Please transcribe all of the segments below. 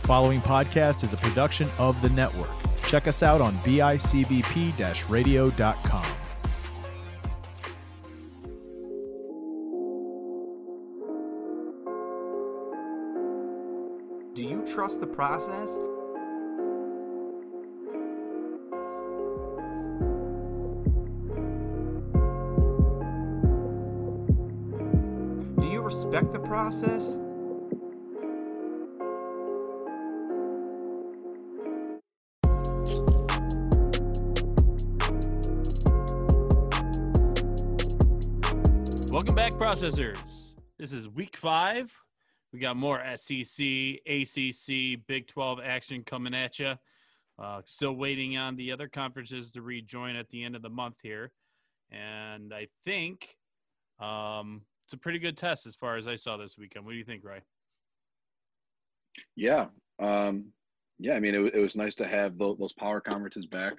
The following podcast is a production of the network. Check us out on bicbp radio.com. Do you trust the process? Do you respect the process? Processors. This is week five. We got more SEC, ACC, Big 12 action coming at you. Uh, still waiting on the other conferences to rejoin at the end of the month here. And I think um, it's a pretty good test as far as I saw this weekend. What do you think, Ray? Yeah. Um, yeah. I mean, it, it was nice to have those, those power conferences back.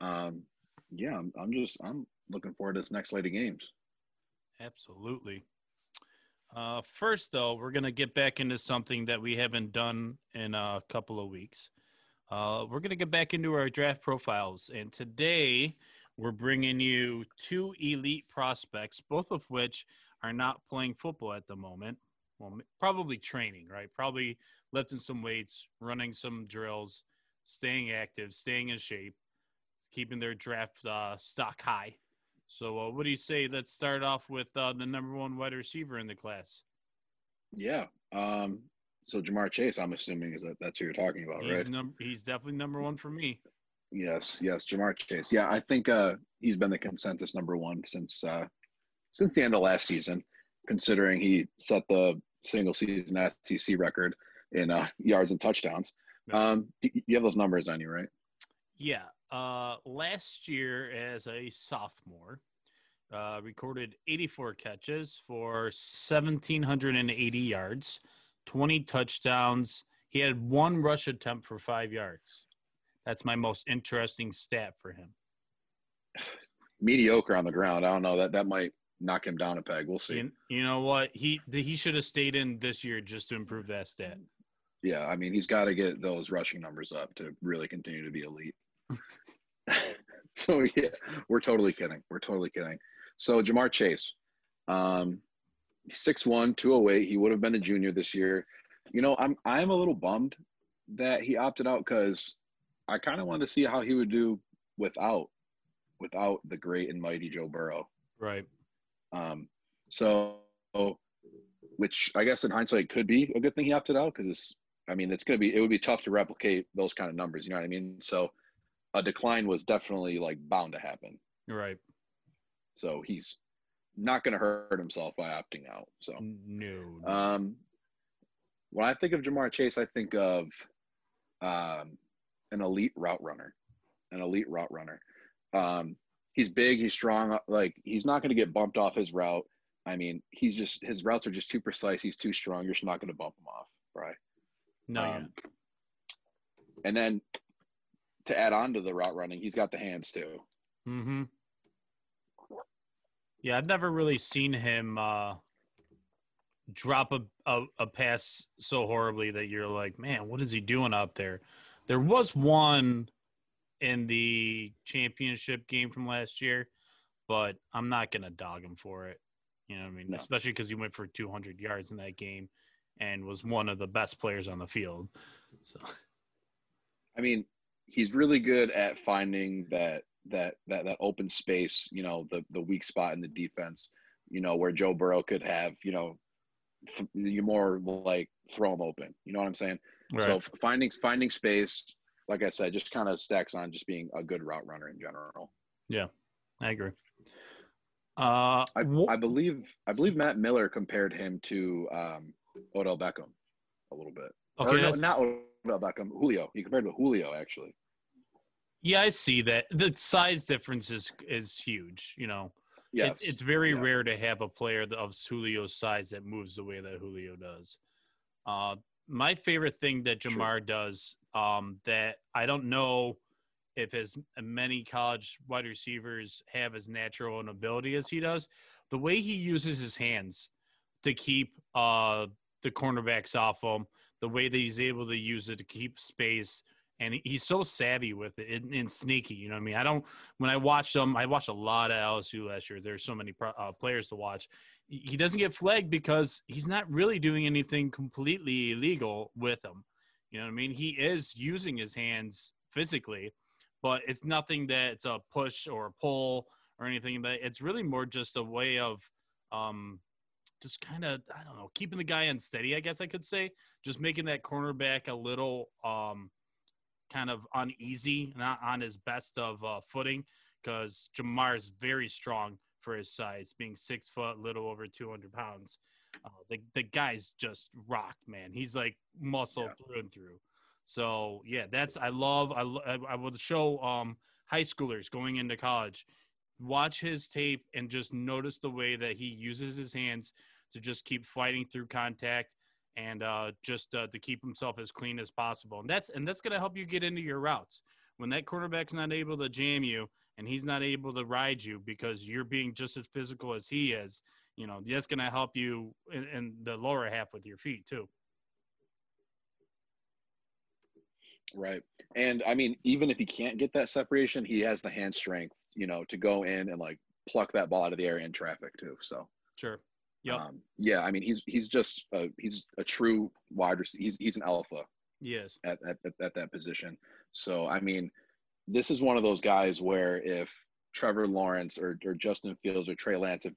Um, yeah. I'm, I'm just, I'm looking forward to this next slate of games. Absolutely. Uh, first, though, we're going to get back into something that we haven't done in a couple of weeks. Uh, we're going to get back into our draft profiles. And today, we're bringing you two elite prospects, both of which are not playing football at the moment. Well, probably training, right? Probably lifting some weights, running some drills, staying active, staying in shape, keeping their draft uh, stock high. So, uh, what do you say? Let's start off with uh, the number one wide receiver in the class. Yeah. Um, so Ja'Marr Chase, I'm assuming is that that's who you're talking about, He's right? num- he's definitely number one for me. Yes, yes, Ja'Marr Chase. Yeah, I think uh, he's been the consensus number one since uh, since the end of last season, considering he set the single season SEC record in uh, yards and touchdowns. Um, you have those numbers on you, right? Yeah. Uh, last year, as a sophomore, uh, recorded 84 catches for 1,780 yards, 20 touchdowns. He had one rush attempt for five yards. That's my most interesting stat for him. Mediocre on the ground. I don't know that that might knock him down a peg. We'll see. You, you know what? He he should have stayed in this year just to improve that stat. Yeah, I mean he's got to get those rushing numbers up to really continue to be elite. so yeah, we're totally kidding. We're totally kidding. So Ja'Marr Chase, um, 6'1", 208. He would have been a junior this year. You know, I'm I'm a little bummed that he opted out because I kind of wanted to see how he would do without without the great and mighty Joe Burrow. Right. Um, so, which I guess in hindsight could be a good thing he opted out because it's I mean it's going to be it would be tough to replicate those kind of numbers. You know what I mean? So, a decline was definitely like bound to happen. Right. So he's not going to hurt himself by opting out. So, No. no. um, when I think of Ja'Marr Chase, I think of um, an elite route runner, an elite route runner. Um, he's big, he's strong. Like he's not going to get bumped off his route. I mean, he's just his routes are just too precise. He's too strong. You're just not going to bump him off, right? no. Um, and then to add on to the route running, he's got the hands too. Mm-hmm. Yeah, I've never really seen him uh, drop a, a a pass so horribly that you're like, man, what is he doing out there? There was one in the championship game from last year, but I'm not gonna dog him for it. You know what I mean? No. Especially because he went for 200 yards in that game and was one of the best players on the field. So I mean, he's really good at finding that that that that open space, you know, the the weak spot in the defense, you know, where Joe Burrow could have, you know, th- you more like throw him open. You know what I'm saying? Right. So finding finding space, like I said, just kind of stacks on just being a good route runner in general. Yeah, I agree. Uh, I, wh- I believe I believe Matt Miller compared him to um, Odell Beckham a little bit. Or okay, no, not Odell Beckham, Julio. He compared to Julio actually. Yeah, I see that. The size difference is is huge. You know, Yes, it's, it's very Yeah. rare to have a player of Julio's size that moves the way that Julio does. Uh, my favorite thing that True. Ja'Marr does um, that I don't know if as many college wide receivers have as natural an ability as he does, the way he uses his hands to keep uh, the cornerbacks off him, the way that he's able to use it to keep space. And he's so savvy with it and, and sneaky. You know what I mean? I don't, when I watch them, I watch a lot of LSU last year. There's so many pro, uh, players to watch. He doesn't get flagged because he's not really doing anything completely illegal with them. You know what I mean? He is using his hands physically, but it's nothing that's a push or a pull or anything. But it's really more just a way of um, just kind of I don't know, keeping the guy unsteady. I guess I could say, just making that cornerback a little um, kind of uneasy, not on his best of uh, footing, because Ja'Marr is very strong for his size, being six foot, little over two hundred pounds. Uh, the the guy's just rocked, man. He's like muscle Yeah. through and through. So yeah, that's I love. I I, I would show um high schoolers going into college, watch his tape and just notice the way that he uses his hands to just keep fighting through contact and uh, just uh, to keep himself as clean as possible. And that's and that's going to help you get into your routes. When that cornerback's not able to jam you and he's not able to ride you because you're being just as physical as he is, you know, that's going to help you in, in the lower half with your feet too. Right. And I mean, even if he can't get that separation, he has the hand strength, you know, to go in and like pluck that ball out of the air in traffic too. So, Sure. Yep. um, yeah, I mean, he's he's just a, he's a true wide receiver. He's he's an alpha yes. at, at at at that position. So, I mean, this is one of those guys where if Trevor Lawrence or or Justin Fields or Trey Lance, if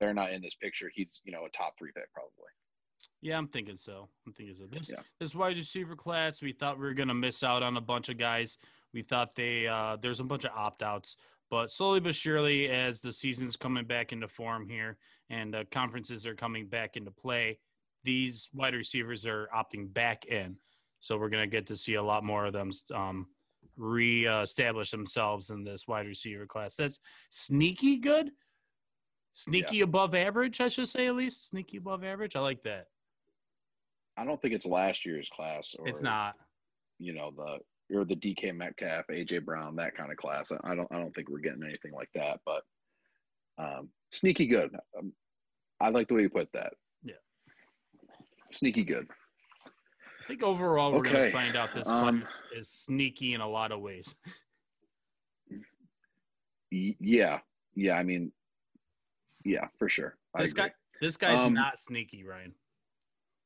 they're not in this picture, he's you know a top three pick probably. Yeah, I'm thinking so. I'm thinking so. This Yeah. this wide receiver class, we thought we were gonna miss out on a bunch of guys. We thought they uh, there's a bunch of opt outs, but slowly but surely, as the season's coming back into form here and uh, conferences are coming back into play, these wide receivers are opting back in. So we're gonna get to see a lot more of them um, re-establish themselves in this wide receiver class. That's sneaky good, sneaky above average, I should say at least sneaky above average. I like that. I don't think it's last year's class or It's not. you know the or the DK Metcalf, AJ Brown, that kind of class. I don't I don't think we're getting anything like that, but um, sneaky good. Um, I like the way you put that. Yeah. sneaky good. I think overall we're going to find out this um, is sneaky in a lot of ways. Yeah, yeah. I mean, yeah, for sure. I This agree. guy, this guy's Um, not sneaky, Ryan.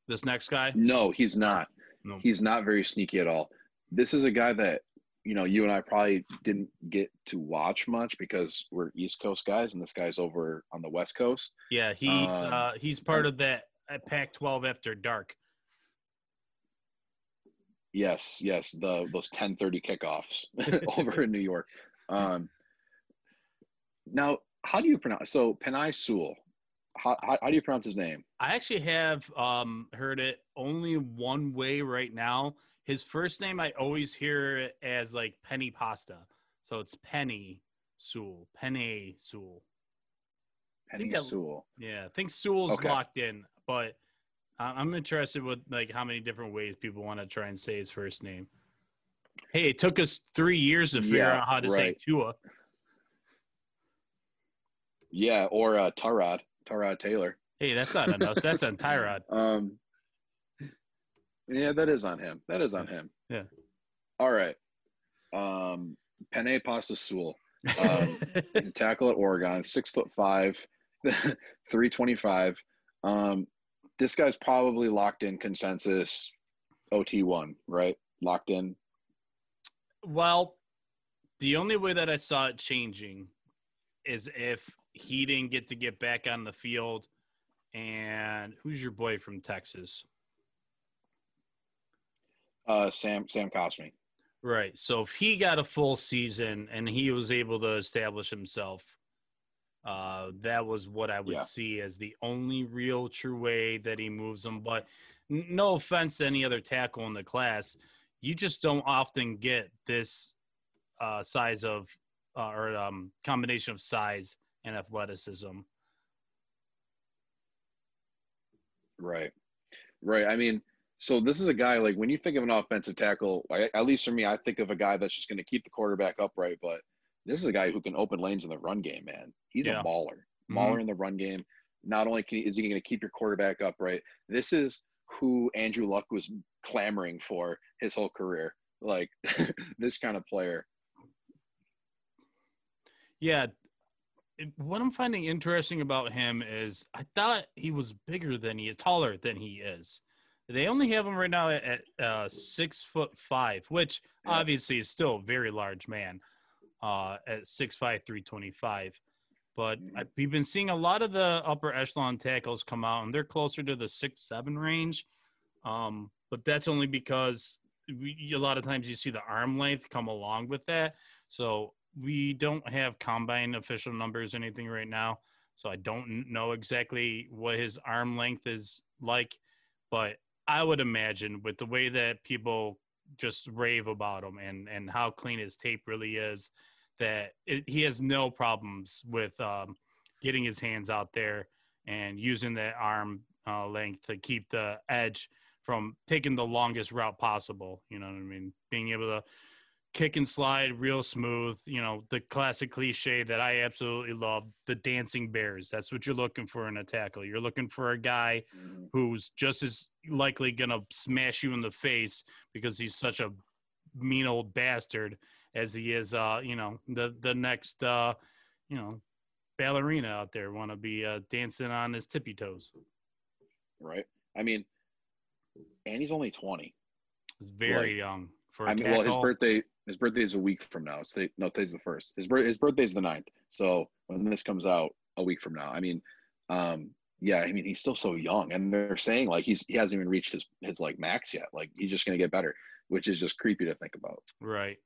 This next guy, No, he's not. No. He's not very sneaky at all. This is a guy that you know you and I probably didn't get to watch much because we're East Coast guys, and this guy's over on the West Coast. yeah, he's um, uh, he's part of that uh, Pac-12 after dark. Yes, yes, the those ten thirty kickoffs over in New York. Um, now, how do you pronounce? So Penei Sewell. How, how how do you pronounce his name? I actually have um, heard it only one way right now. His first name, I always hear as like Penny Pasta, so it's Penny Sewell, Penny Sewell. Penny that- Sewell. Yeah, I think Sewell's Okay. locked in, but I'm interested with like how many different ways people want to try and say his first name. Hey, it took us three years to figure Yeah, out how to say right. Tua. Yeah, or uh, Tyrod, Tyrod Taylor. Hey, that's not on us. That's on Tyrod. Um, yeah, that is on him. That is on him. Yeah. All right. Um, Pene Pasta Sewell. Um, He's a tackle at Oregon, six foot five, 325. Um, this guy's probably locked in consensus OT one, right? Locked in. well, the only way that I saw it changing is if he didn't get to get back on the field. And who's your boy from Texas? Uh, Sam Sam Cosmi. Right. So if he got a full season and he was able to establish himself, uh, that was what I would Yeah. see as the only real true way that he moves them. But no offense to any other tackle in the class, you just don't often get this uh, size of uh, or um, combination of size and athleticism. Right. Right. I mean, so this is a guy like when you think of an offensive tackle, I, at least for me, I think of a guy that's just going to keep the quarterback upright. But this is a guy who can open lanes in the run game, man. He's Yeah. a baller, Mhm. baller in the run game. Not only can he, is he going to keep your quarterback upright, this is who Andrew Luck was clamoring for his whole career. Like this kind of player. Yeah. What I'm finding interesting about him is I thought he was bigger than he is, taller than he is. They only have him right now at, uh, six foot five, which obviously is still a very large man uh, at six five, three twenty five. But I, we've been seeing a lot of the upper echelon tackles come out, and they're closer to the six seven range. Um, but that's only because we, a lot of times you see the arm length come along with that. So we don't have combine official numbers or anything right now. So I don't know exactly what his arm length is like, but I would imagine with the way that people just rave about him and and how clean his tape really is, that it, he has no problems with um, getting his hands out there and using that arm uh, length to keep the edge from taking the longest route possible. You know what I mean? Being able to kick and slide real smooth. You know, the classic cliche that I absolutely love the dancing bears. That's what you're looking for in a tackle. You're looking for a guy who's just as likely going to smash you in the face because he's such a mean old bastard as he is, uh, you know, the, the next, uh, you know, ballerina out there want to be uh, dancing on his tippy toes. Right. I mean, and he's only 20. It's very Like, young for a I mean, well, his birthday his birthday is a week from now. It's the, no, today's the first. His his birthday's the ninth. So when this comes out, a week from now. I mean, um, yeah, I mean he's still so young, and they're saying like he's he hasn't even reached his his like max yet. Like he's just gonna get better, which is just creepy to think about. Right.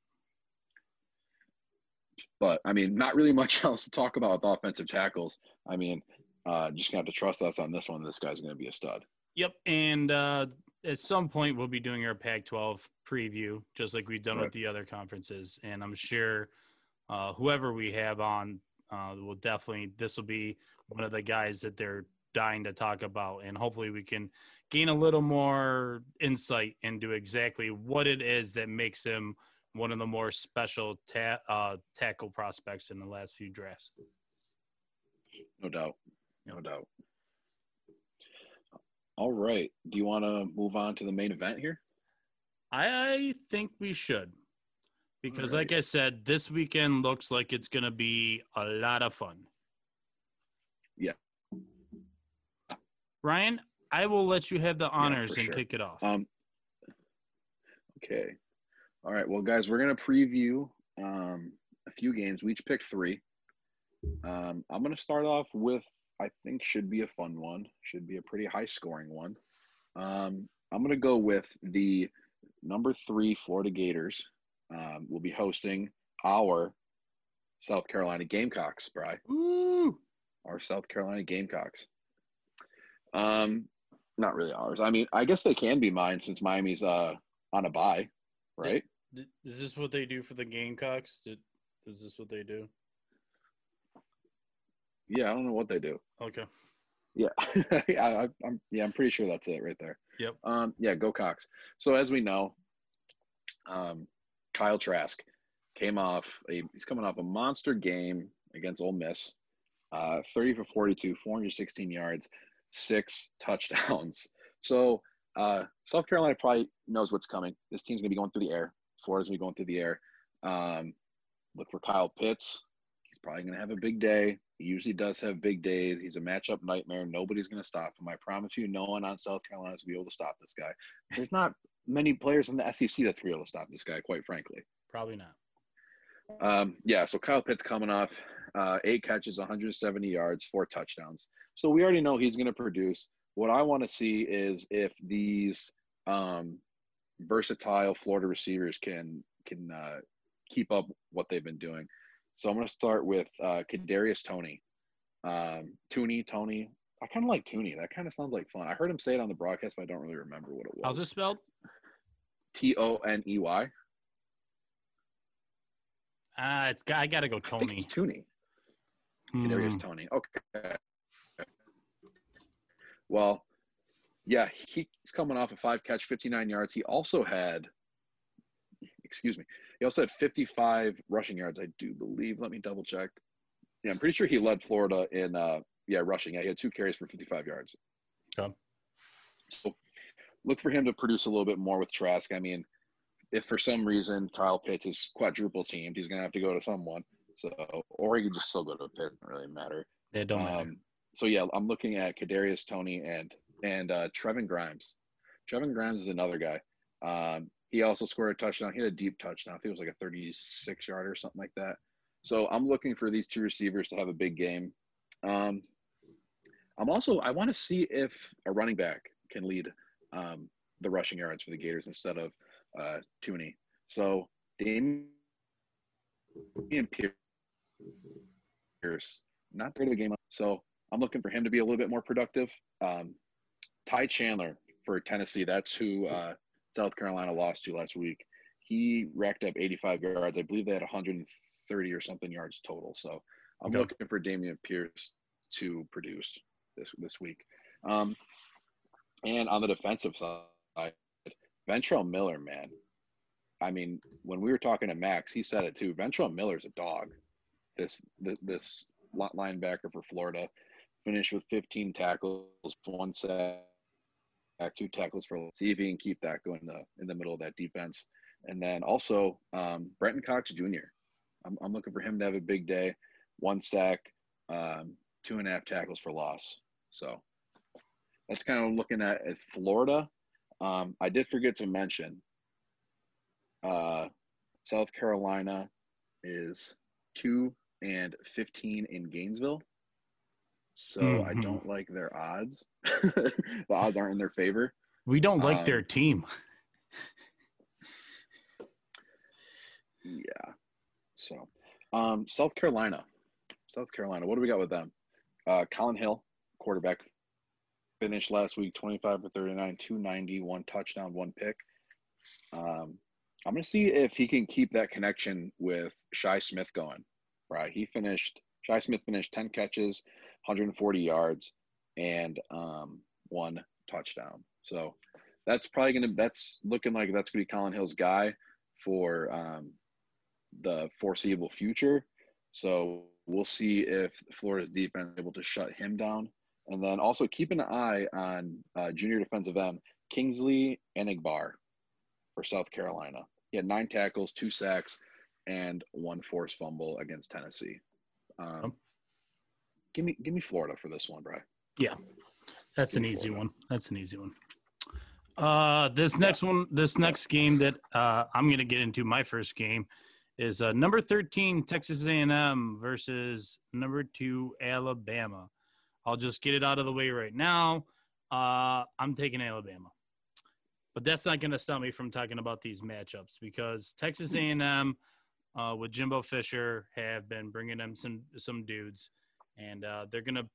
But I mean, not really much else to talk about with offensive tackles. I mean, uh, just gonna have to trust us on this one. This guy's gonna be a stud. Yep. And uh, at some point, we'll be doing our Pac 12 preview, just like we've done Right. with the other conferences. And I'm sure uh, whoever we have on uh, will definitely, this will be one of the guys that they're dying to talk about. And hopefully, we can gain a little more insight into exactly what it is that makes him one of the more special ta- uh, tackle prospects in the last few drafts. No doubt. No doubt. All right. Do you want to move on to the main event here? I think we should. Because, Alright. like I said, this weekend looks like it's going to be a lot of fun. Yeah. Ryan, I will let you have the honors for and sure. kick it off. Um. Okay. All right. Well, guys, we're gonna preview um, a few games. We each pick three. Um, I'm gonna start off with I think should be a fun one. Should be a pretty high scoring one. Um, I'm gonna go with the number three Florida Gators. Um, will be hosting our South Carolina Gamecocks, Bry Ooh. our South Carolina Gamecocks. Um, not really ours. I mean, I guess they can be mine since Miami's uh on a bye, right? Is this what they do for the Gamecocks? Did- Is this what they do? Yeah, I don't know what they do. Okay. Yeah, yeah, I, I'm yeah, I'm pretty sure that's it right there. Yep. Um, yeah, go Cox. So as we know, um, Kyle Trask came off a he's coming off a monster game against Ole Miss, uh, 30 for 42, 416 yards, six touchdowns. So uh, South Carolina probably knows what's coming. This team's gonna be going through the air. Florida's gonna be going through the air. Um, look for Kyle Pitts. Probably gonna have a big day. He usually does have big days. He's a matchup nightmare. Nobody's going to stop him. I promise you, no one on South Carolina is going to be able to stop this guy. There's not many players in the SEC that's going to be able to stop this guy, quite frankly. Probably not. Um, yeah, so Kyle Pitts coming off uh, eight catches, 170 yards, four touchdowns. So we already know he's going to produce. What I want to see is if these um, versatile Florida receivers can can uh, keep up what they've been doing. So I'm going to start with uh, Kadarius Toney, um, Tooney, Tony. I kind of like Tooney. That kind of sounds like fun. I heard him say it on the broadcast, but I don't really remember what it was. How's it spelled? T O N E Y. Ah, it's I got to go I think Tony. it's Tooney. Hmm. Kadarius Toney. Okay. Well, yeah, he's coming off a five catch, 59 yards. He also had, excuse me, he also had 55 rushing yards, I do believe. Let me double check. Yeah, I'm pretty sure he led Florida in, uh, yeah, rushing. Yeah, he had two carries for 55 yards. Okay. So look for him to produce a little bit more with Trask. I mean, if for some reason Kyle Pitts is quadruple teamed, he's going to have to go to someone. So, or he could just still go to Pitt. Doesn't really matter. They don't matter. Um, so yeah, I'm looking at Kadarius Toney and and uh, Trevon Grimes. Trevon Grimes is another guy. Um, he also scored a touchdown. He had a deep touchdown. I think it was like a 36 yard or something like that. So I'm looking for these two receivers to have a big game. Um, I'm also I want to see if a running back can lead um, the rushing yards for the Gators instead of uh, Tooney. So Dameon Pierce, not great of a game. So I'm looking for him to be a little bit more productive. Um, Ty Chandler for Tennessee, that's who uh, South Carolina lost to last week. He racked up 85 yards. I believe they had 130 or something yards total. So I'm Okay. looking for Dameon Pierce to produce this this week. Um, and on the defensive side, Ventrell Miller, man. I mean, when we were talking to Max, he said it too. Ventrell Miller's a dog. This this, linebacker for Florida finished with 15 tackles, one sack, two tackles for. See if he can keep that going in the in the middle of that defense. And then also um, Brenton Cox Jr. I'm, I'm looking for him to have a big day. One sack, um, two and a half tackles for loss. So that's kind of looking at, at Florida. Um, I did forget to mention uh, South Carolina is two and 15 in Gainesville. So I Mhm. don't like their odds. the odds aren't in their favor. we don't like um, their team. Yeah. So, um, South Carolina, South Carolina. What do we got with them? Uh, Collin Hill, quarterback, finished last week 25 for 39, 290, one touchdown, one pick. Um, I'm going to see if he can keep that connection with Shi Smith going. Right. He finished, Shi Smith finished 10 catches, 140 yards, and um, one touchdown. So that's probably going to, that's looking like that's going to be Collin Hill's guy for um, the foreseeable future. So we'll see if Florida's defense is able to shut him down. And then also keep an eye on uh, junior defensive end Kingsley Enagbare for South Carolina. He had nine tackles, two sacks, and one forced fumble against Tennessee. Um, give me give me Florida for this one, Bry. Yeah, that's an easy one. That's an easy one. Uh, this next one, this next game that uh, I'm going to get into, my first game, is uh, number 13 Texas A&M versus number two Alabama. I'll just get it out of the way right now. Uh, I'm taking Alabama, but that's not going to stop me from talking about these matchups because Texas A&M uh, with Jimbo Fisher have been bringing them some some dudes, and uh, they're going to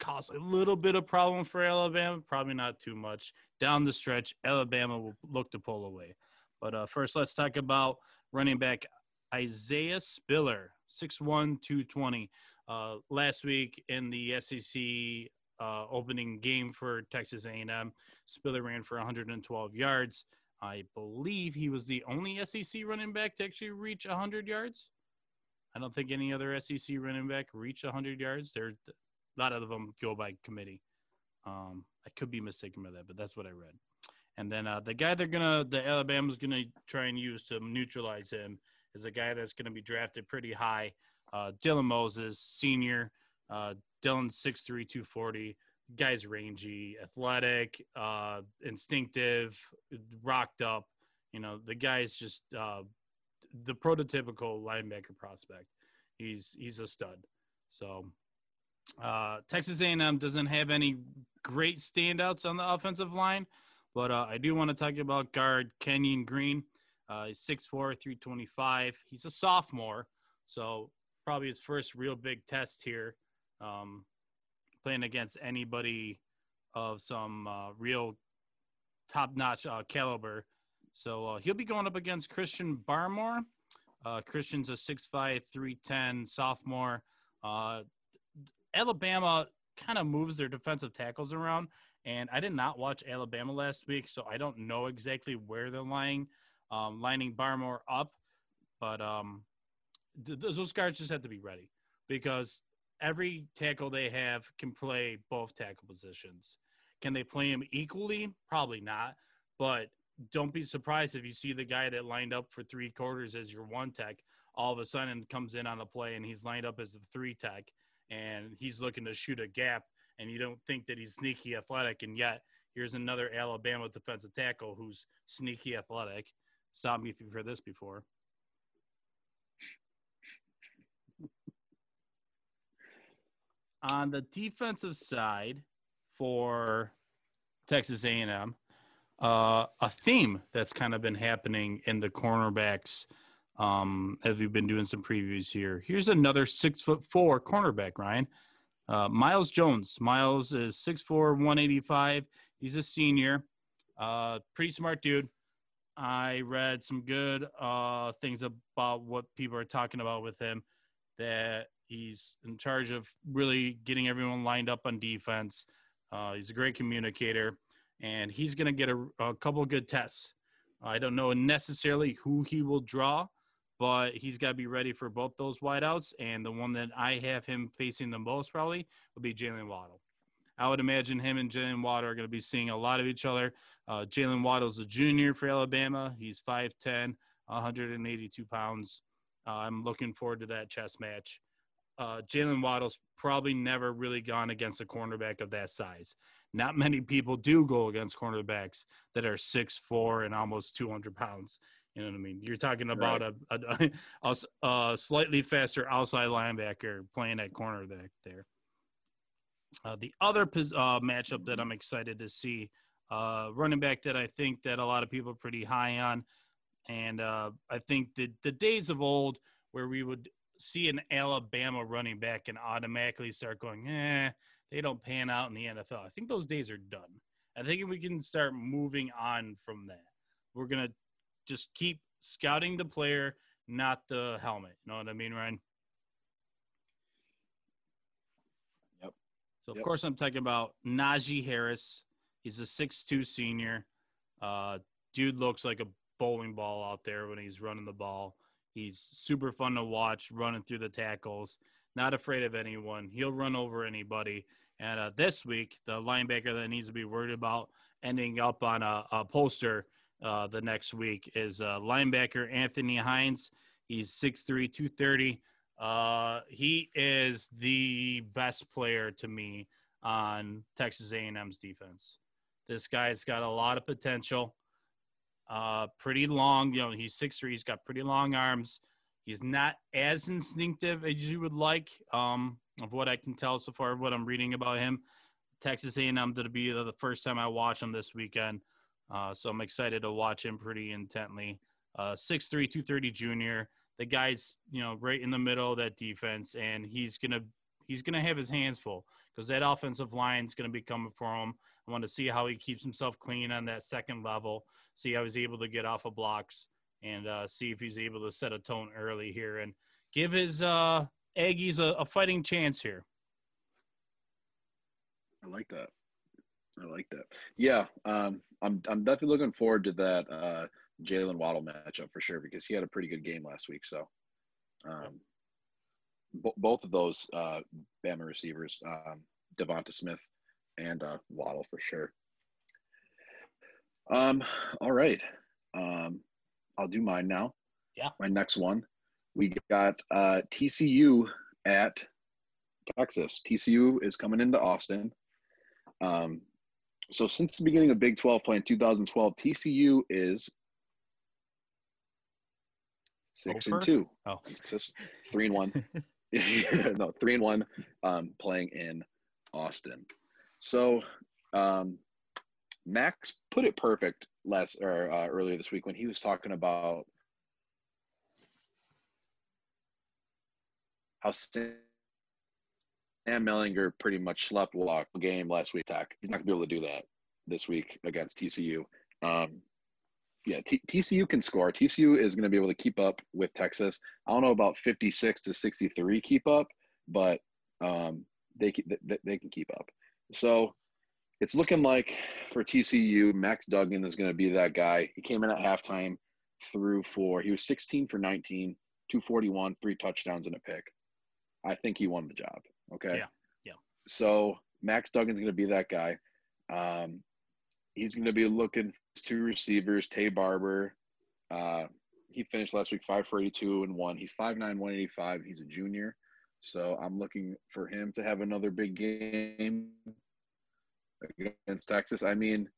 cause a little bit of problem for Alabama, probably not too much. Down the stretch, Alabama will look to pull away. But uh, first, let's talk about running back Isaiah Spiller, 6'1", 220. Uh, last week in the SEC uh, opening game for Texas A&M, Spiller ran for 112 yards. I believe he was the only SEC running back to actually reach 100 yards. I don't think any other SEC running back reached 100 yards. There, a lot of them go by committee. Um, I could be mistaken by that, but that's what I read. And then uh, the guy they're gonna, the Alabama's gonna try and use to neutralize him is a guy that's gonna be drafted pretty high. Uh, Dylan Moses, senior. Uh, Dylan's 6'3", 240. Guy's rangy, athletic, uh, instinctive, rocked up. You know, the guy's just uh, the prototypical linebacker prospect. He's he's a stud. So uh, Texas A&M doesn't have any great standouts on the offensive line, but uh, I do want to talk about guard Kenyon Green. Uh, he's 6'4", 325. He's a sophomore, so probably his first real big test here, um, playing against anybody of some uh, real top-notch uh, caliber. So uh, he'll be going up against Christian Barmore. Uh, Christian's a 6'5", 310 sophomore. Alabama kind of moves their defensive tackles around, and I did not watch Alabama last week, so I don't know exactly where they're lying, um, lining Barmore up, but um, th- th- those guards just have to be ready because every tackle they have can play both tackle positions. Can they play them equally? Probably not. But don't be surprised if you see the guy that lined up for three quarters as your one tech all of a sudden comes in on a play and he's lined up as the three tech and he's looking to shoot a gap and you don't think that he's sneaky athletic and yet here's another Alabama defensive tackle who's sneaky athletic. Stop me if you've heard this before. on the defensive side for Texas A&M, uh, a theme that's kind of been happening in the cornerbacks um, as we've been doing some previews here. Here's another six foot four cornerback, Ryan. Uh, Myles Jones. Myles is 6'4, 185. He's a senior. Uh, pretty smart dude. I read some good uh, things about what people are talking about with him. That he's in charge of really getting everyone lined up on defense. Uh, he's a great communicator and he's going to get a, a couple good tests. I don't know necessarily who he will draw, but he's got to be ready for both those wideouts. And the one that I have him facing the most probably will be Jaylen Waddle. I would imagine him and Jaylen Waddle are going to be seeing a lot of each other. Uh, Jaylen Waddle's a junior for Alabama. He's 5'10, 182 pounds. Uh, I'm looking forward to that chess match. Uh, Jaylen Waddle's probably never really gone against a cornerback of that size not many people do go against cornerbacks that are six four and almost 200 pounds. You know what I mean? You're talking about right. a, a, a, slightly faster outside linebacker playing at corner back there. Uh, the other uh, matchup that I'm excited to see, uh, running back that I think that a lot of people are pretty high on, and uh, I think the the days of old where we would see an Alabama running back and automatically start going, eh, they don't pan out in the NFL. I think those days are done. I think we can start moving on from that. We're gonna just keep scouting the player, not the helmet. You know what I mean, Ryan? Yep. So of yep. course I'm talking about Najee Harris. He's a six-two senior. Uh, dude looks like a bowling ball out there when he's running the ball. He's super fun to watch, running through the tackles. Not afraid of anyone. He'll run over anybody. And uh, this week, the linebacker that needs to be worried about ending up on a, a poster uh, the next week is uh, linebacker Anthony Hines. He's 6'3, 230. Uh, he is the best player to me on Texas A&M's defense. This guy's got a lot of potential. Uh, pretty long, you know, he's 6'3, he's got pretty long arms. He's not as instinctive as you would like. Um, of what I can tell so far, what I'm reading about him. Texas A&M to be the first time I watch him this weekend, uh, so I'm excited to watch him pretty intently. Uh, 6'3", 230 junior. The guy's you know right in the middle of that defense, and he's gonna he's gonna have his hands full because that offensive line is gonna be coming for him. I want to see how he keeps himself clean on that second level. See how he's able to get off of blocks and uh, see if he's able to set a tone early here and give his uh, Aggies a, a fighting chance here. I like that. I like that. Yeah, um, I'm I'm definitely looking forward to that uh, Jaylen Waddle matchup for sure because he had a pretty good game last week. So, um, b- both of those uh, Bama receivers, um, DeVonta Smith and uh, Waddle for sure. Um, all right. Um, I'll do mine now. Yeah. My next one we got uh, TCU at Texas. TCU is coming into Austin. Um, so since the beginning of Big 12 play in 2012, TCU is six Over? and two. Oh, just three and one. no, three and one. Um, playing in Austin. So um, Max put it perfect last or uh, earlier this week when he was talking about how Sam Ehlinger pretty much slept walk game last week. Tech. He's not gonna be able to do that this week against TCU. Um, yeah, T- TCU can score. TCU is going to be able to keep up with Texas. I don't know about 56 to 63 keep up, but um, they, they they can keep up. So it's looking like for TCU, Max Duggan is going to be that guy. He came in at halftime, threw for he was 16 for 19, 241, three touchdowns and a pick. I think he won the job. Okay. Yeah. Yeah. So Max Duggan's going to be that guy. Um, he's going to be looking for two receivers, Taye Barber. Uh, he finished last week five for 82 and one. He's 5'9, 185. He's a junior. So I'm looking for him to have another big game against Texas. I mean,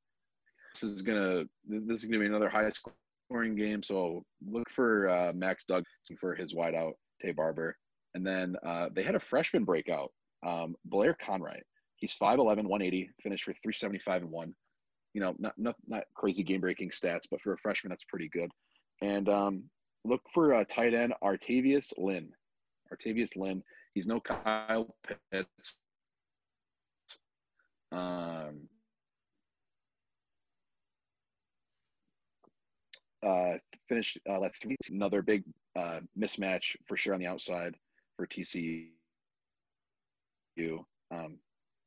this is gonna this is gonna be another high scoring game. So look for uh, Max Duggan for his wideout, Taye Barber, and then uh, they had a freshman breakout, um, Blair Conwright. He's 5'11", 180, finished for 375 and one. You know, not not not crazy game breaking stats, but for a freshman, that's pretty good. And um, look for uh, tight end Artavius Lynn. Artavius Lynn. He's no Kyle Pitts. Um, uh, finished uh, left three. Another big uh, mismatch for sure on the outside for TCU. Um,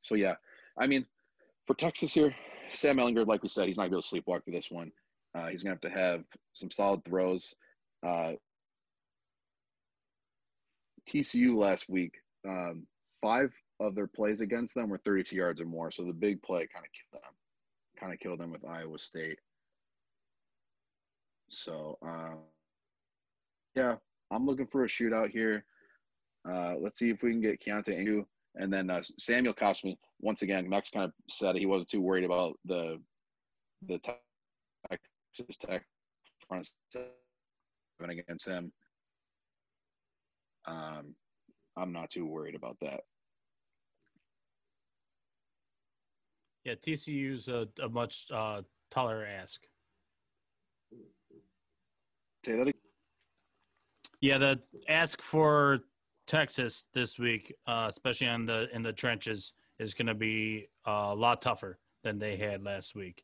so yeah, I mean, for Texas here, Sam Ehlinger, like we said, he's not able to sleepwalk through this one. Uh, he's gonna have to have some solid throws. Uh, TCU last week, um, five of their plays against them were 32 yards or more. So the big play kind of killed them, kind of killed them with Iowa State. So uh, yeah, I'm looking for a shootout here. Uh, let's see if we can get Keaontay Ingram and then uh, Samuel Cosmi. Once again, Max kind of said he wasn't too worried about the the Texas Tech front seven against him. Um, I'm not too worried about that. Yeah, TCU's a, a much uh, taller ask. Say that again. Yeah, the ask for Texas this week, uh, especially on the in the trenches, is going to be uh, a lot tougher than they had last week.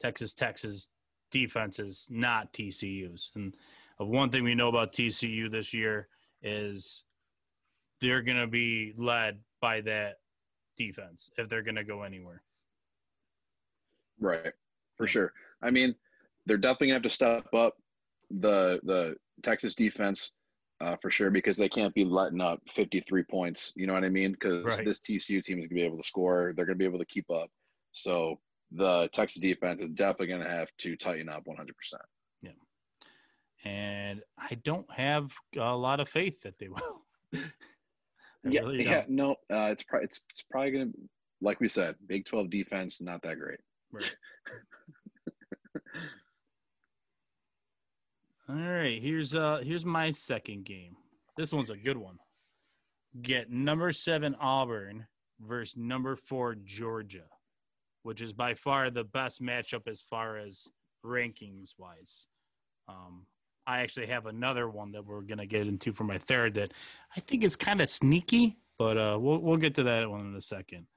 Texas Texas defense is not TCU's, and one thing we know about TCU this year is they're going to be led by that defense if they're going to go anywhere. Right, for sure. I mean, they're definitely gonna have to step up the the Texas defense uh, for sure because they can't be letting up 53 points. You know what I mean? Because Right. this TCU team is gonna be able to score. They're gonna be able to keep up. So the Texas defense is definitely gonna have to tighten up 100. percent Yeah. And I don't have a lot of faith that they will. Yeah, really yeah. No, uh, it's probably it's, it's probably gonna like we said, Big 12 defense not that great. Right. All right, here's uh here's my second game. This one's a good one. Get number seven Auburn versus number four Georgia, which is by far the best matchup as far as rankings wise. Um, I actually have another one that we're gonna get into for my third that I think is kind of sneaky, but uh, we'll we'll get to that one in a second.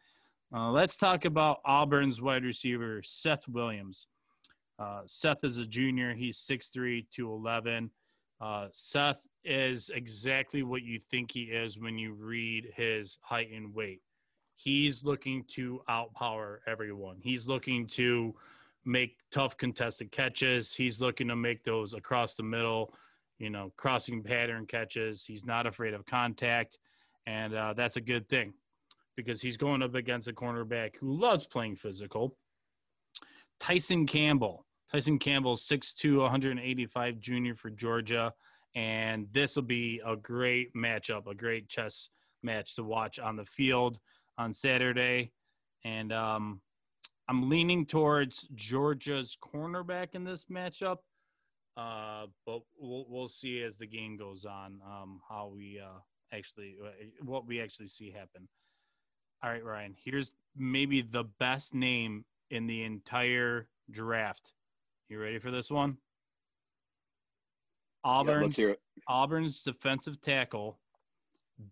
Uh, let's talk about Auburn's wide receiver Seth Williams. Uh, Seth is a junior. He's 6'3", 211. Uh, Seth is exactly what you think he is when you read his height and weight. He's looking to outpower everyone. He's looking to make tough contested catches. He's looking to make those across the middle, you know, crossing pattern catches. He's not afraid of contact, and uh, that's a good thing because he's going up against a cornerback who loves playing physical. Tyson Campbell. Tyson Campbell, 6'2, 185 junior for Georgia. And this will be a great matchup, a great chess match to watch on the field on Saturday. And um, I'm leaning towards Georgia's cornerback in this matchup. Uh, but we'll, we'll see as the game goes on um, how we uh, actually, what we actually see happen. All right, Ryan, here's maybe the best name in the entire draft. You ready for this one? Yeah, Auburn's it. Auburn's defensive tackle,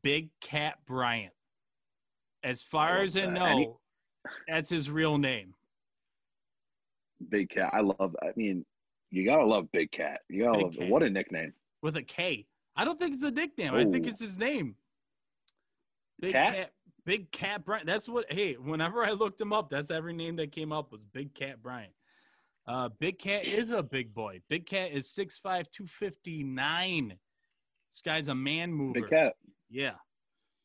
Big Cat Bryant. As far love as I that. know, that's his real name. Big Cat. I love. I mean, you gotta love Big Cat. You gotta Big love. Cat. What a nickname. with a K. I don't think it's a nickname. I think it's his name. Big Cat? Cat, Big Cat Bryant. That's what. Hey, whenever I looked him up, that's every name that came up was Big Cat Bryant. Uh, Big Cat is a big boy. Big Cat is 6'5", 259. This guy's a man mover. Big Cat. Yeah.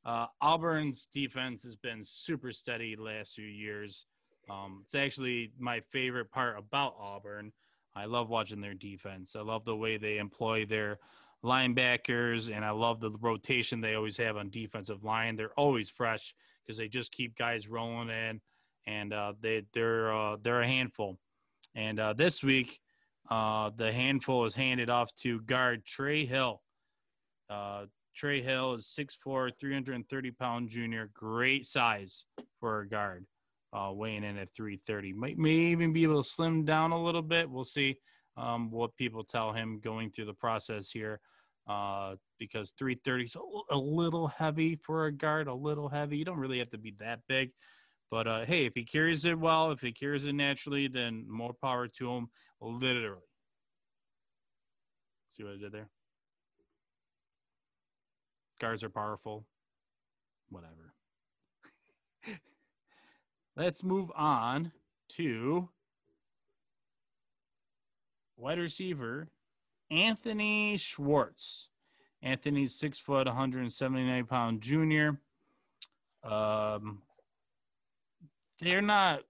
Uh, Auburn's defense has been super steady the last few years. Um, it's actually my favorite part about Auburn. I love watching their defense. I love the way they employ their linebackers, and I love the rotation they always have on defensive line. They're always fresh because they just keep guys rolling in, and uh, they they're uh, they're a handful. And uh, this week, uh, the handful is handed off to guard Trey Hill. Uh, Trey Hill is 6'4", 330 pound junior, great size for a guard, uh, weighing in at 330. Might may even be able to slim down a little bit. We'll see um, what people tell him going through the process here. Uh, because 330 is a little heavy for a guard, a little heavy. You don't really have to be that big. But uh, hey, if he carries it well, if he carries it naturally, then more power to him, literally. See what I did there? Guards are powerful. Whatever. Let's move on to wide receiver Anthony Schwartz. Anthony's six foot, 179 pound junior. Um, they're not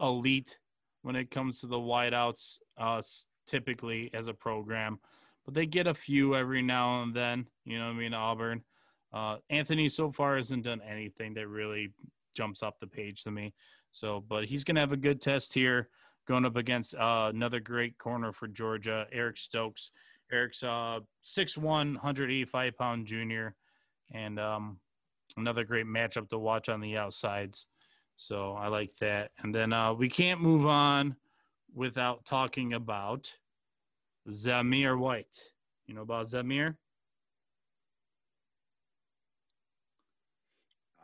elite when it comes to the wideouts, uh, typically as a program, but they get a few every now and then. You know what I mean? Auburn. Uh, Anthony so far hasn't done anything that really jumps off the page to me. So, but he's going to have a good test here going up against uh, another great corner for Georgia, Eric Stokes. Eric's uh, 6'1, 185 pound junior, and um, another great matchup to watch on the outsides. So I like that. And then uh, we can't move on without talking about Zamir White. You know about Zamir?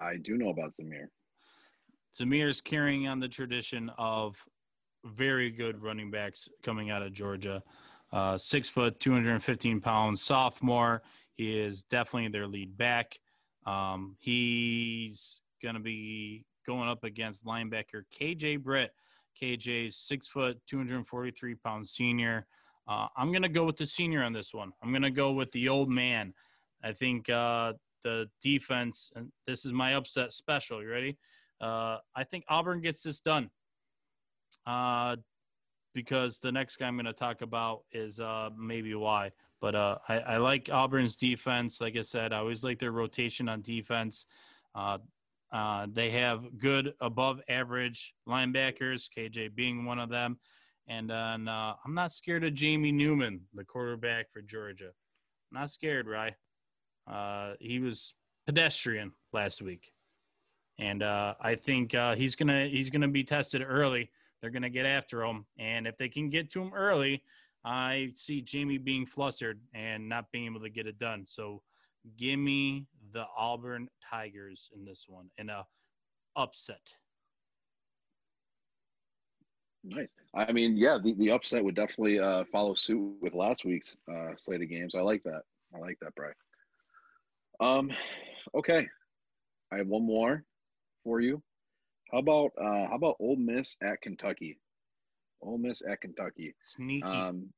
I do know about Zamir. Zamir is carrying on the tradition of very good running backs coming out of Georgia. Uh, six foot, 215 pounds, sophomore. He is definitely their lead back. Um, he's going to be going up against linebacker KJ Britt. KJ's six foot, 243 pound senior. Uh, I'm going to go with the senior on this one. I'm going to go with the old man. I think uh, the defense, and this is my upset special. You ready? Uh, I think Auburn gets this done uh, because the next guy I'm going to talk about is uh, maybe why. But uh, I, I, like Auburn's defense. Like I said, I always like their rotation on defense. Uh, uh, they have good above average linebackers, KJ being one of them. And then uh, I'm not scared of Jamie Newman, the quarterback for Georgia. Not scared, Rye. Uh, he was pedestrian last week, and uh, I think uh, he's gonna he's gonna be tested early they're going to get after him. And if they can get to him early, I see Jamie being flustered and not being able to get it done. So give me the Auburn Tigers in this one in a upset. Nice. I mean, yeah, the, the upset would definitely uh, follow suit with last week's uh, slate of games. I like that. I like that, Bry. Um, okay. I have one more for you. How about uh, how about Ole Miss at Kentucky? Ole Miss at Kentucky. Sneaky. Um,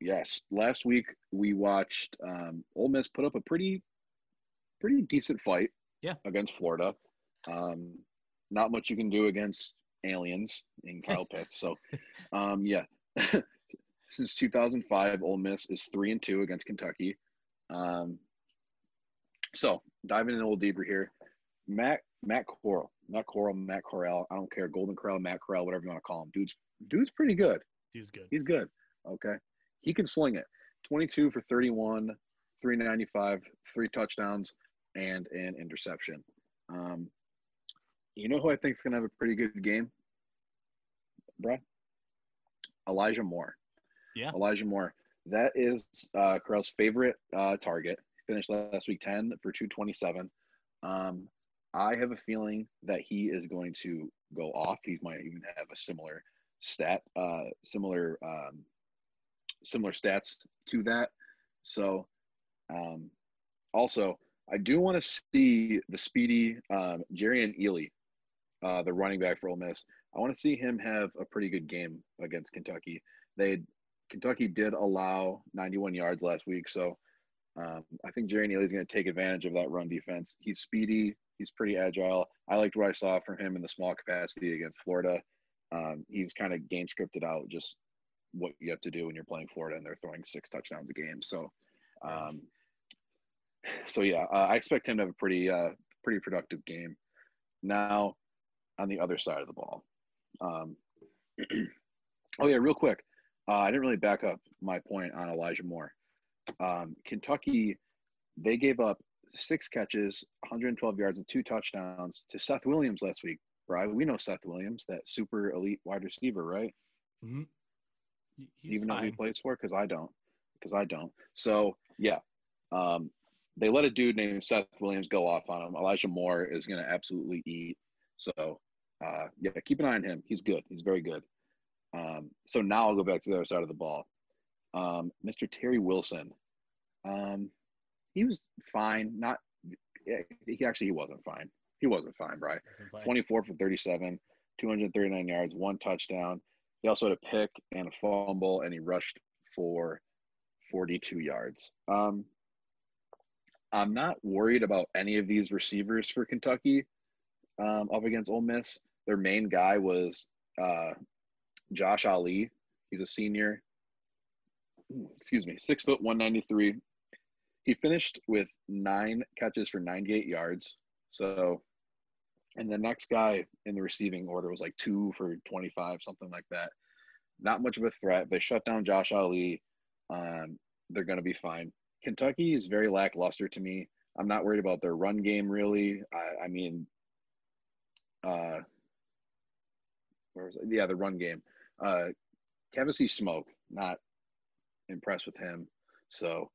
yes, last week we watched um, Ole Miss put up a pretty pretty decent fight. Yeah. Against Florida. Um, not much you can do against aliens in Kyle Pitts. So, um, yeah. Since 2005, Ole Miss is three and two against Kentucky. Um, so diving in a little deeper here, Matt Matt Corral, Matt Corral, Matt Corral. I don't care, Golden Corral, Matt Corral, whatever you want to call him. Dude's dude's pretty good. He's good. He's good. Okay, he can sling it. 22 for 31, 395, three touchdowns, and an interception. Um, you know who I think is going to have a pretty good game, Brad? Elijah Moore. Yeah, Elijah Moore. That is uh, Corral's favorite uh, target. Finished last week 10 for 227. Um, I have a feeling that he is going to go off. He might even have a similar stat, uh, similar, um, similar stats to that. So, um, also, I do want to see the speedy um, and Ealy, uh, the running back for Ole Miss. I want to see him have a pretty good game against Kentucky. They Kentucky did allow 91 yards last week, so um, I think Jerrion Ealy is going to take advantage of that run defense. He's speedy. He's pretty agile. I liked what I saw from him in the small capacity against Florida. Um, he's kind of game scripted out just what you have to do when you're playing Florida and they're throwing six touchdowns a game. So, um, so yeah, uh, I expect him to have a pretty uh, pretty productive game. Now, on the other side of the ball, um, oh yeah, real quick, uh, I didn't really back up my point on Elijah Moore. Um, Kentucky, they gave up six catches, 112 yards, and two touchdowns to Seth Williams last week. Right? We know Seth Williams, that super elite wide receiver, right? Mm-hmm. He's Even though he plays for, because I don't, because I don't. So yeah, um, they let a dude named Seth Williams go off on him. Elijah Moore is going to absolutely eat. So uh, yeah, keep an eye on him. He's good. He's very good. Um, so now I'll go back to the other side of the ball. Um, Mr. Terry Wilson. Um, he was fine. Not he actually he wasn't fine. He wasn't fine? Wasn't fine. 24 for 37, 239 yards, one touchdown. He also had a pick and a fumble, and he rushed for 42 yards. Um, I'm not worried about any of these receivers for Kentucky um, up against Ole Miss. Their main guy was uh, Josh Ali. He's a senior. Excuse me, six foot 193. He finished with nine catches for 98 yards. So, and the next guy in the receiving order was like two for 25, something like that. Not much of a threat. They shut down Josh Ali. Um, they're going to be fine. Kentucky is very lackluster to me. I'm not worried about their run game really. I, I mean, uh, where was it? Yeah, the run game. Uh, Kevin Smoke, not impressed with him. So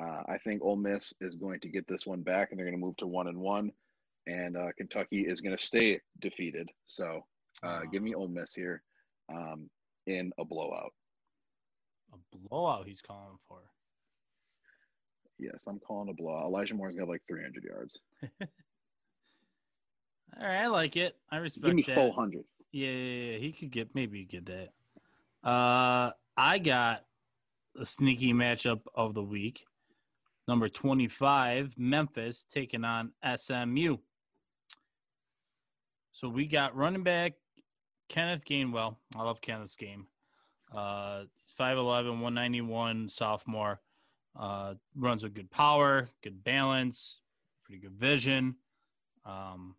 uh, I think Ole Miss is going to get this one back, and they're going to move to one and one, and uh, Kentucky is going to stay defeated. So uh, give me Ole Miss here um, in a blowout. a blowout. He's calling for. Yes, I'm calling a blowout. Elijah Moore's got like 300 yards. All right, I like it. I respect Give me that. full. Yeah, yeah, yeah, he could get maybe get that. Uh, I got a sneaky matchup of the week. Number twenty-five, Memphis taking on SMU. So we got running back Kenneth Gainwell. I love Kenneth's game. Uh, he's 5'11", 191, sophomore. Uh, runs with good power, good balance, pretty good vision. Um,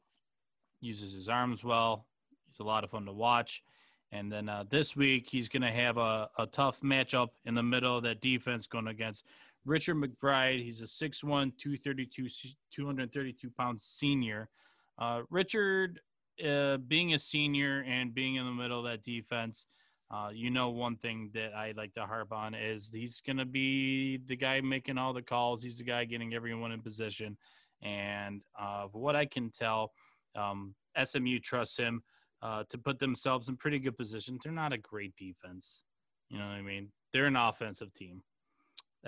uses his arms well. He's a lot of fun to watch. And then uh, this week, he's going to have a, a tough matchup in the middle of that defense going against Richard McBride. He's a 6'1, 232, 232 pound senior. Uh, Richard, uh, being a senior and being in the middle of that defense, uh, you know, one thing that I like to harp on is he's going to be the guy making all the calls. He's the guy getting everyone in position. And uh, what I can tell, um, SMU trusts him uh, to put themselves in pretty good position. They're not a great defense. You know what I mean? They're an offensive team,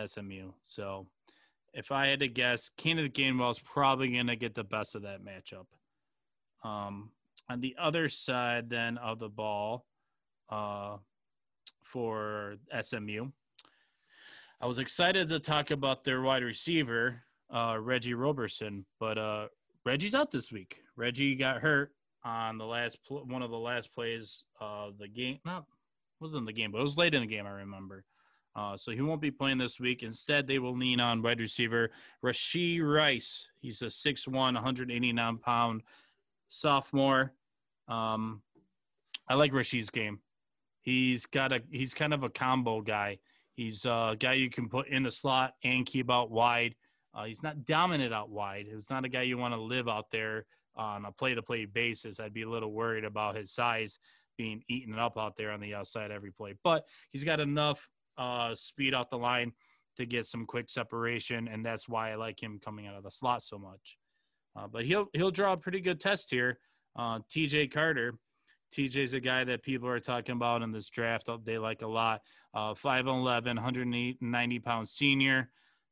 SMU. So if I had to guess, Kenneth Gainwell is probably going to get the best of that matchup. Um, on the other side, then of the ball, uh, for SMU, I was excited to talk about their wide receiver, uh, Reggie Roberson, but uh, Reggie's out this week. Reggie got hurt on the last pl- one of the last plays of the game. Not wasn't the game, but it was late in the game. I remember. Uh, so he won't be playing this week. Instead, they will lean on wide receiver Rasheed Rice. He's a 6'1", 189 pound sophomore. Um, I like Rasheed's game. He's got a he's kind of a combo guy. He's a guy you can put in the slot and keep out wide. Uh, he's not dominant out wide. He's not a guy you want to live out there on a play-to-play basis. I'd be a little worried about his size being eaten up out there on the outside every play. But he's got enough uh, speed off the line to get some quick separation, and that's why I like him coming out of the slot so much. Uh, but he'll he'll draw a pretty good test here. Uh, T.J. Carter. TJ's a guy that people are talking about in this draft. They like a lot. Uh, 5'11, 190 pound senior.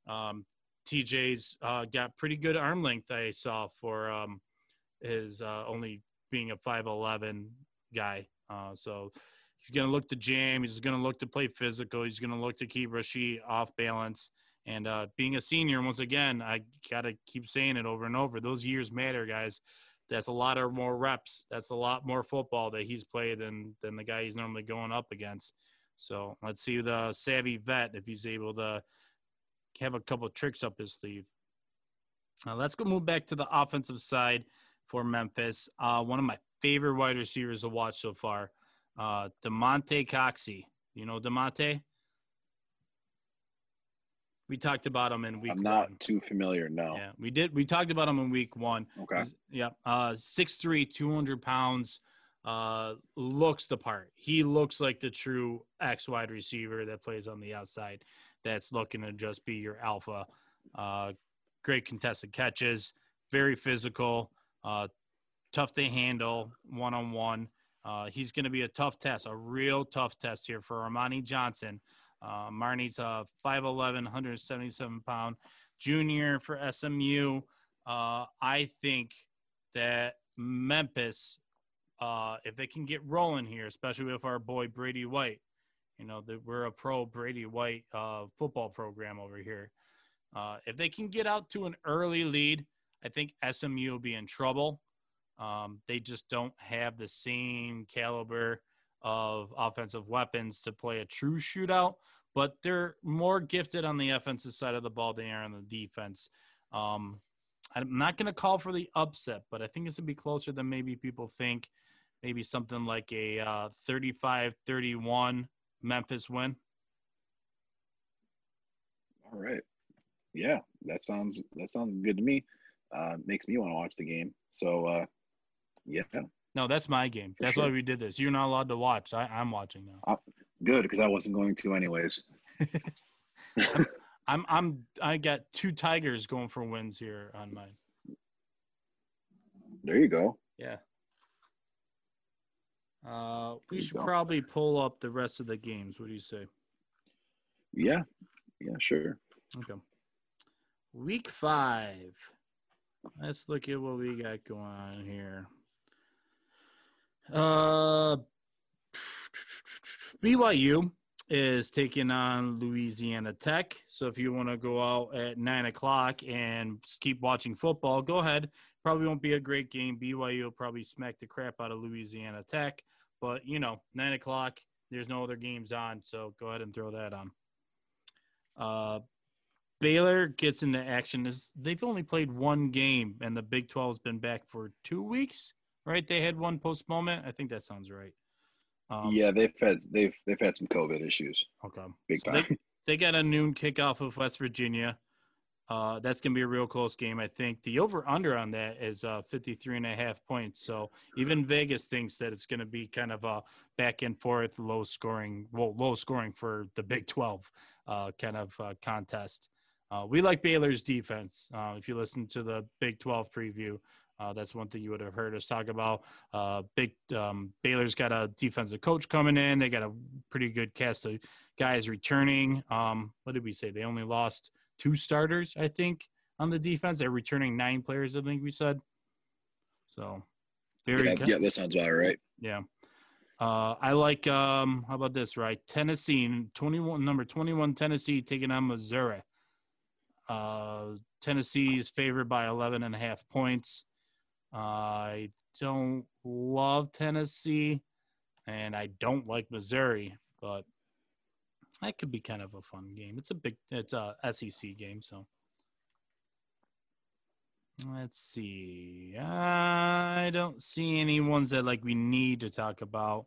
Um, TJ's uh, got pretty good arm length, I saw, for um, his uh, only being a 5'11 guy. Uh, so he's going to look to jam. He's going to look to play physical. He's going to look to keep Rasheed off balance. And uh, being a senior, once again, I got to keep saying it over and over. Those years matter, guys. That's a lot of more reps. That's a lot more football that he's played than than the guy he's normally going up against. So let's see the savvy vet if he's able to have a couple tricks up his sleeve. Uh, let's go move back to the offensive side for Memphis. Uh, one of my favorite wide receivers to watch so far, uh, Damonte Coxie. You know Damonte? We talked about him in week I'm not one. too familiar. No. Yeah, we did. We talked about him in week one. Okay. Yeah. Uh, 6'3", 200 pounds. Uh, looks the part. He looks like the true X wide receiver that plays on the outside. That's looking to just be your alpha. Uh, great contested catches. Very physical. Uh, tough to handle one on one. He's going to be a tough test, a real tough test here for Armani Johnson. Uh, Marnie's a 5'11, 177 pound junior for SMU. Uh, I think that Memphis, uh, if they can get rolling here, especially with our boy Brady White, you know, that we're a pro Brady White uh, football program over here. Uh, if they can get out to an early lead, I think SMU will be in trouble. Um, they just don't have the same caliber of offensive weapons to play a true shootout, but they're more gifted on the offensive side of the ball than they are on the defense. Um, I'm not going to call for the upset, but I think it's going to be closer than maybe people think. Maybe something like a uh, 35 31 Memphis win. All right. Yeah, that sounds that sounds good to me. Uh, makes me want to watch the game. So, uh, yeah, No, that's my game. That's sure. why we did this. You're not allowed to watch. I, I'm watching now. good because I wasn't going to anyways. I'm I'm I got two Tigers going for wins here on mine. There you go. Yeah. Uh, we should go. probably pull up the rest of the games. What do you say? Yeah, yeah, sure. Okay. Week five. Let's look at what we got going on here. Uh, BYU is taking on Louisiana Tech. So if you want to go out at nine o'clock and keep watching football, go ahead. Probably won't be a great game. BYU will probably smack the crap out of Louisiana Tech. But, you know, nine o'clock, there's no other games on. So go ahead and throw that on. Uh, Baylor gets into action. Is they've only played one game, and the Big 12's been back for two weeks, right? They had one postponement. I think that sounds right. Um, yeah, they've had they've they've had some COVID issues, Okay. big So time. they, they got a noon kickoff of West Virginia. Uh, that's going to be a real close game. I think the over under on that is uh, 53 and a half points. So even Vegas thinks that it's going to be kind of a back and forth, low scoring, well, low scoring for the Big 12 uh, kind of uh, contest. Uh, we like Baylor's defense. Uh, if you listen to the Big 12 preview, uh, that's one thing you would have heard us talk about. Uh, big um, Baylor's got a defensive coach coming in. They got a pretty good cast of guys returning. Um, what did we say? They only lost two starters, I think, on the defense. They're returning nine players, I think we said. So very yeah, yeah, that sounds about right. yeah. Uh, I like um how about this, right? Tennessee, 21 number 21 Tennessee taking on Missouri. Uh Tennessee is favored by 11 and a half points. I don't love Tennessee and I don't like Missouri, but that could be kind of a fun game. It's a big it's a SEC game, so Let's see. I don't see any ones that like we need to talk about.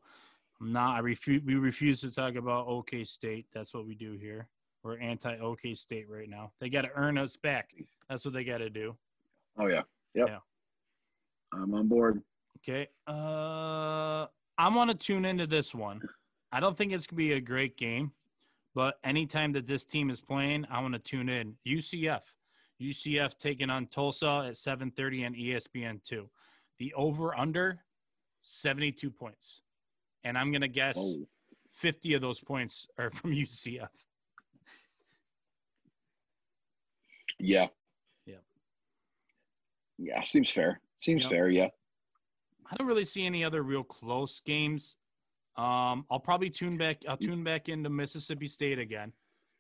I'm not. I refuse. We refuse to talk about OK State. That's what we do here. We're anti OK State right now. They got to earn us back. That's what they got to do. Oh yeah, yep. Yeah. I'm on board. Okay. Uh, I want to tune into this one. I don't think it's gonna be a great game, but anytime that this team is playing, I want to tune in. UCF, UCF taking on Tulsa at 7:30 on E ESPN two. The over under 72 points, and I'm gonna guess Oh, 50 of those points are from UCF. yeah. Yeah. Yeah, seems fair. Seems fair. Yeah. I don't really see any other real close games. Um, I'll probably tune back. I'll tune back into Mississippi State again.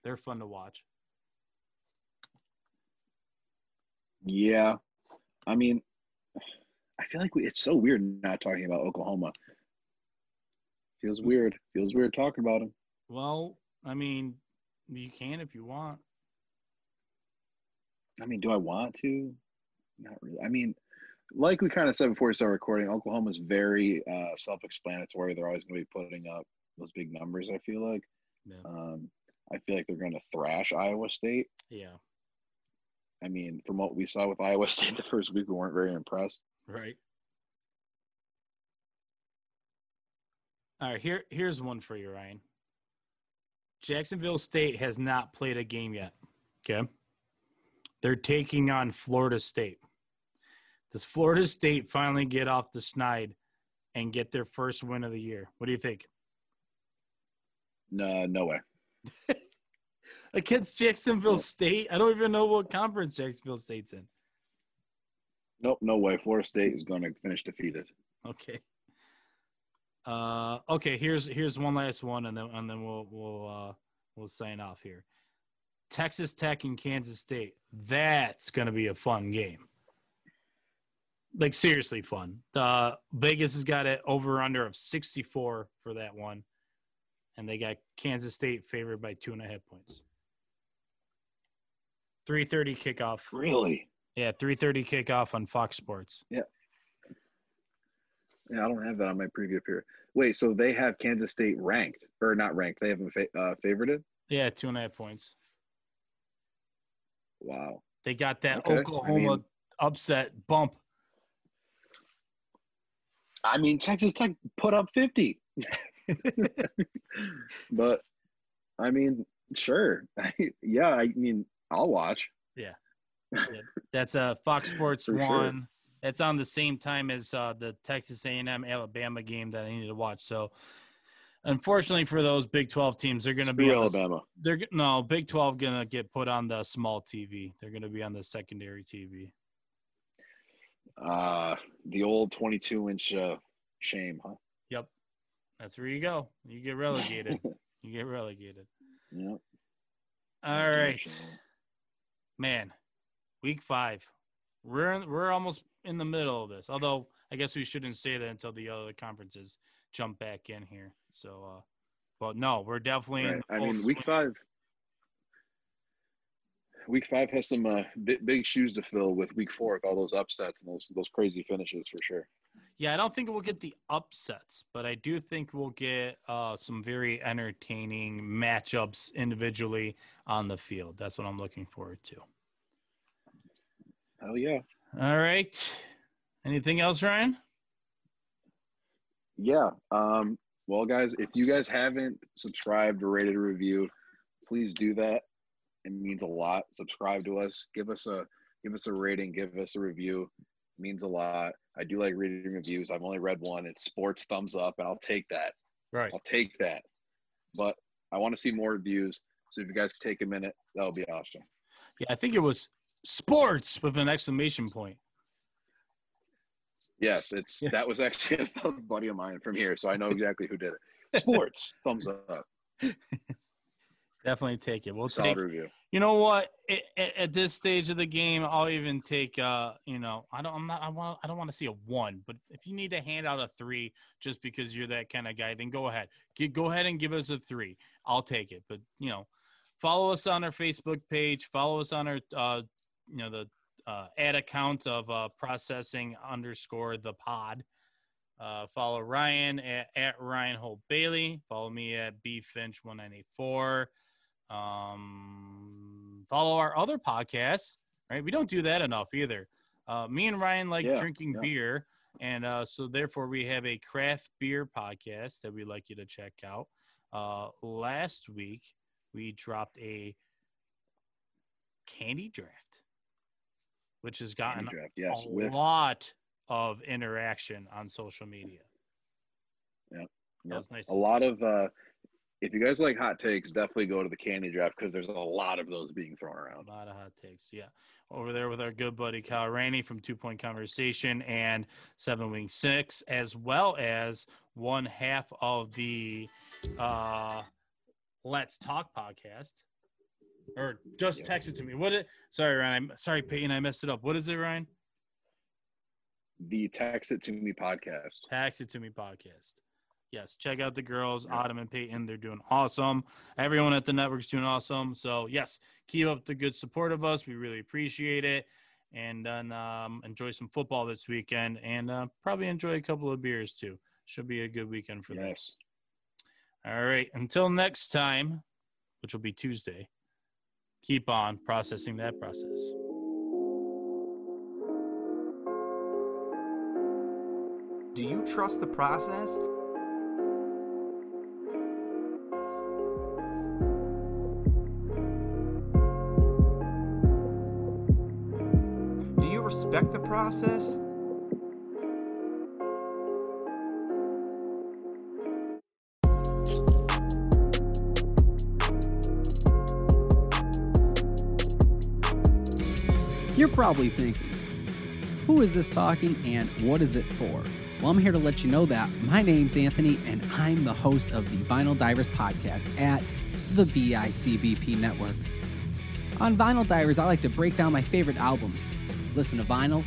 They're fun to watch. Yeah, I mean, I feel like we, it's so weird not talking about Oklahoma. Feels weird. Feels weird talking about them. Well, I mean, you can if you want. I mean, do I want to? Not really. I mean, like we kind of said before we started recording, Oklahoma's very uh, self-explanatory. They're always going to be putting up those big numbers. I feel like. Yeah. Um, I feel like they're going to thrash Iowa State. Yeah. I mean, from what we saw with Iowa State the first week, we weren't very impressed. Right. All right, here here's one for you, Ryan. Jacksonville State has not played a game yet. Okay. They're taking on Florida State. Does Florida State finally get off the schneid and get their first win of the year? What do you think? No, no way. Against Jacksonville State? I don't even know what conference Jacksonville State's in. Nope, no way. Florida State is going to finish defeated. Okay. Uh, okay. Here's here's one last one, and then and then we'll we'll uh, we'll sign off here. Texas Tech and Kansas State. That's gonna be a fun game. Like seriously fun. Uh, Vegas has got it over under of 64 for that one, and they got Kansas State favored by two and a half points. 3:30 kickoff. Really? Yeah, 3:30 kickoff on Fox Sports. Yeah, Yeah, I don't have that on my preview up here. Wait, so they have Kansas State ranked or not ranked? They have them fa- uh, favorited. Yeah, two and a half points. Wow. They got that Okay, I Oklahoma mean- upset bump. I mean, Texas Tech put up fifty, but I mean, sure. yeah, I mean, I'll watch. Yeah. That's uh, Fox Sports For sure. one. It's on the same time as uh, the Texas A&M Alabama game that I need to watch. So, unfortunately for those Big 12 teams, they're going to be on the, Alabama. they're no Big 12 going to get put on the small TV. They're going to be on the secondary TV. Uh, the old twenty-two inch uh, shame, huh? Yep, that's where you go. You get relegated. you get relegated. Yep. All right, man. Week five. We're in, we're almost in the middle of this. Although I guess we shouldn't say that until the other conferences jump back in here. So, uh, but no, we're definitely. In Right. the I mean, week swing. five. Week five has some uh, big, big shoes to fill with week four with all those upsets and those those crazy finishes for sure. Yeah, I don't think we'll get the upsets, but I do think we'll get uh, some very entertaining matchups individually on the field. That's what I'm looking forward to. Hell yeah. All right. Anything else, Ryan? Yeah. Um, well, guys, if you guys haven't subscribed or rated a review, please do that. It means a lot. Subscribe to us. Give us a give us a rating. Give us a review. It means a lot. I do like reading reviews. I've only read one. It's sports thumbs up, and I'll take that. Right. I'll take that. But I want to see more reviews. So if you guys could take a minute, that would be awesome. Yeah, I think it was sports with an exclamation point. Yes, it's Yeah. that was actually a buddy of mine from here, so I know exactly who did it. Sports thumbs up. Definitely take it. We'll Solid take. review. You know what? At, at, at this stage of the game, I'll even take. Uh, you know, I don't. I'm not. I want. I don't want to see a one. But if you need to hand out a three, just because you're that kind of guy, then go ahead. Get, go ahead and give us a three. I'll take it. But you know, follow us on our Facebook page. Follow us on our. Uh, you know the uh, ad account of uh, processing underscore the pod. Uh, follow Ryan at, at Ryan Holt Bailey. Follow me at B Finch one nine eight four. Um, follow our other podcasts. Right, we don't do that enough either. Uh, me and Ryan like Yeah, drinking yeah. beer, and uh, so therefore we have a craft beer podcast that we'd like you to check out. Uh, last week we dropped a candy draft, which has gotten draft, yes, a with lot of interaction on social media. Yep, That was nice. a lot of. If you guys like hot takes, definitely go to the candy draft because there's a lot of those being thrown around. A lot of hot takes. Yeah. Over there with our good buddy Kyle Rainey from Two Point Conversation and Seven Wing Six, as well as one half of the uh, Let's Talk podcast. or just Yeah. text it to me. What? It, sorry, Ryan. I'm sorry, Peyton. I messed it up. What is it, Ryan? The Text It To Me podcast. Text It To Me podcast. Yes, check out the girls, Autumn and Peyton. They're doing awesome. Everyone at the network's doing awesome. So, yes, keep up the good support of us. We really appreciate it. And then um, enjoy some football this weekend and uh, probably enjoy a couple of beers too. Should be a good weekend for them. Yes. All right. Until next time, which will be Tuesday, keep on processing that process. Do you trust the process? The process? You're probably thinking, who is this talking and what is it for? Well, I'm here to let you know that my name's Anthony and I'm the host of the Vinyl Divers podcast at the BICBP network. On Vinyl Divers, I like to break down my favorite albums, listen to vinyl,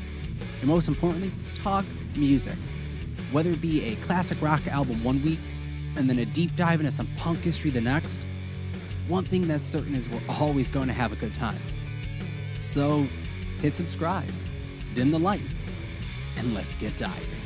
and most importantly, talk music. Whether it be a classic rock album one week and then a deep dive into some punk history the next, one thing that's certain is we're always going to have a good time. So hit subscribe, dim the lights, and let's get diving.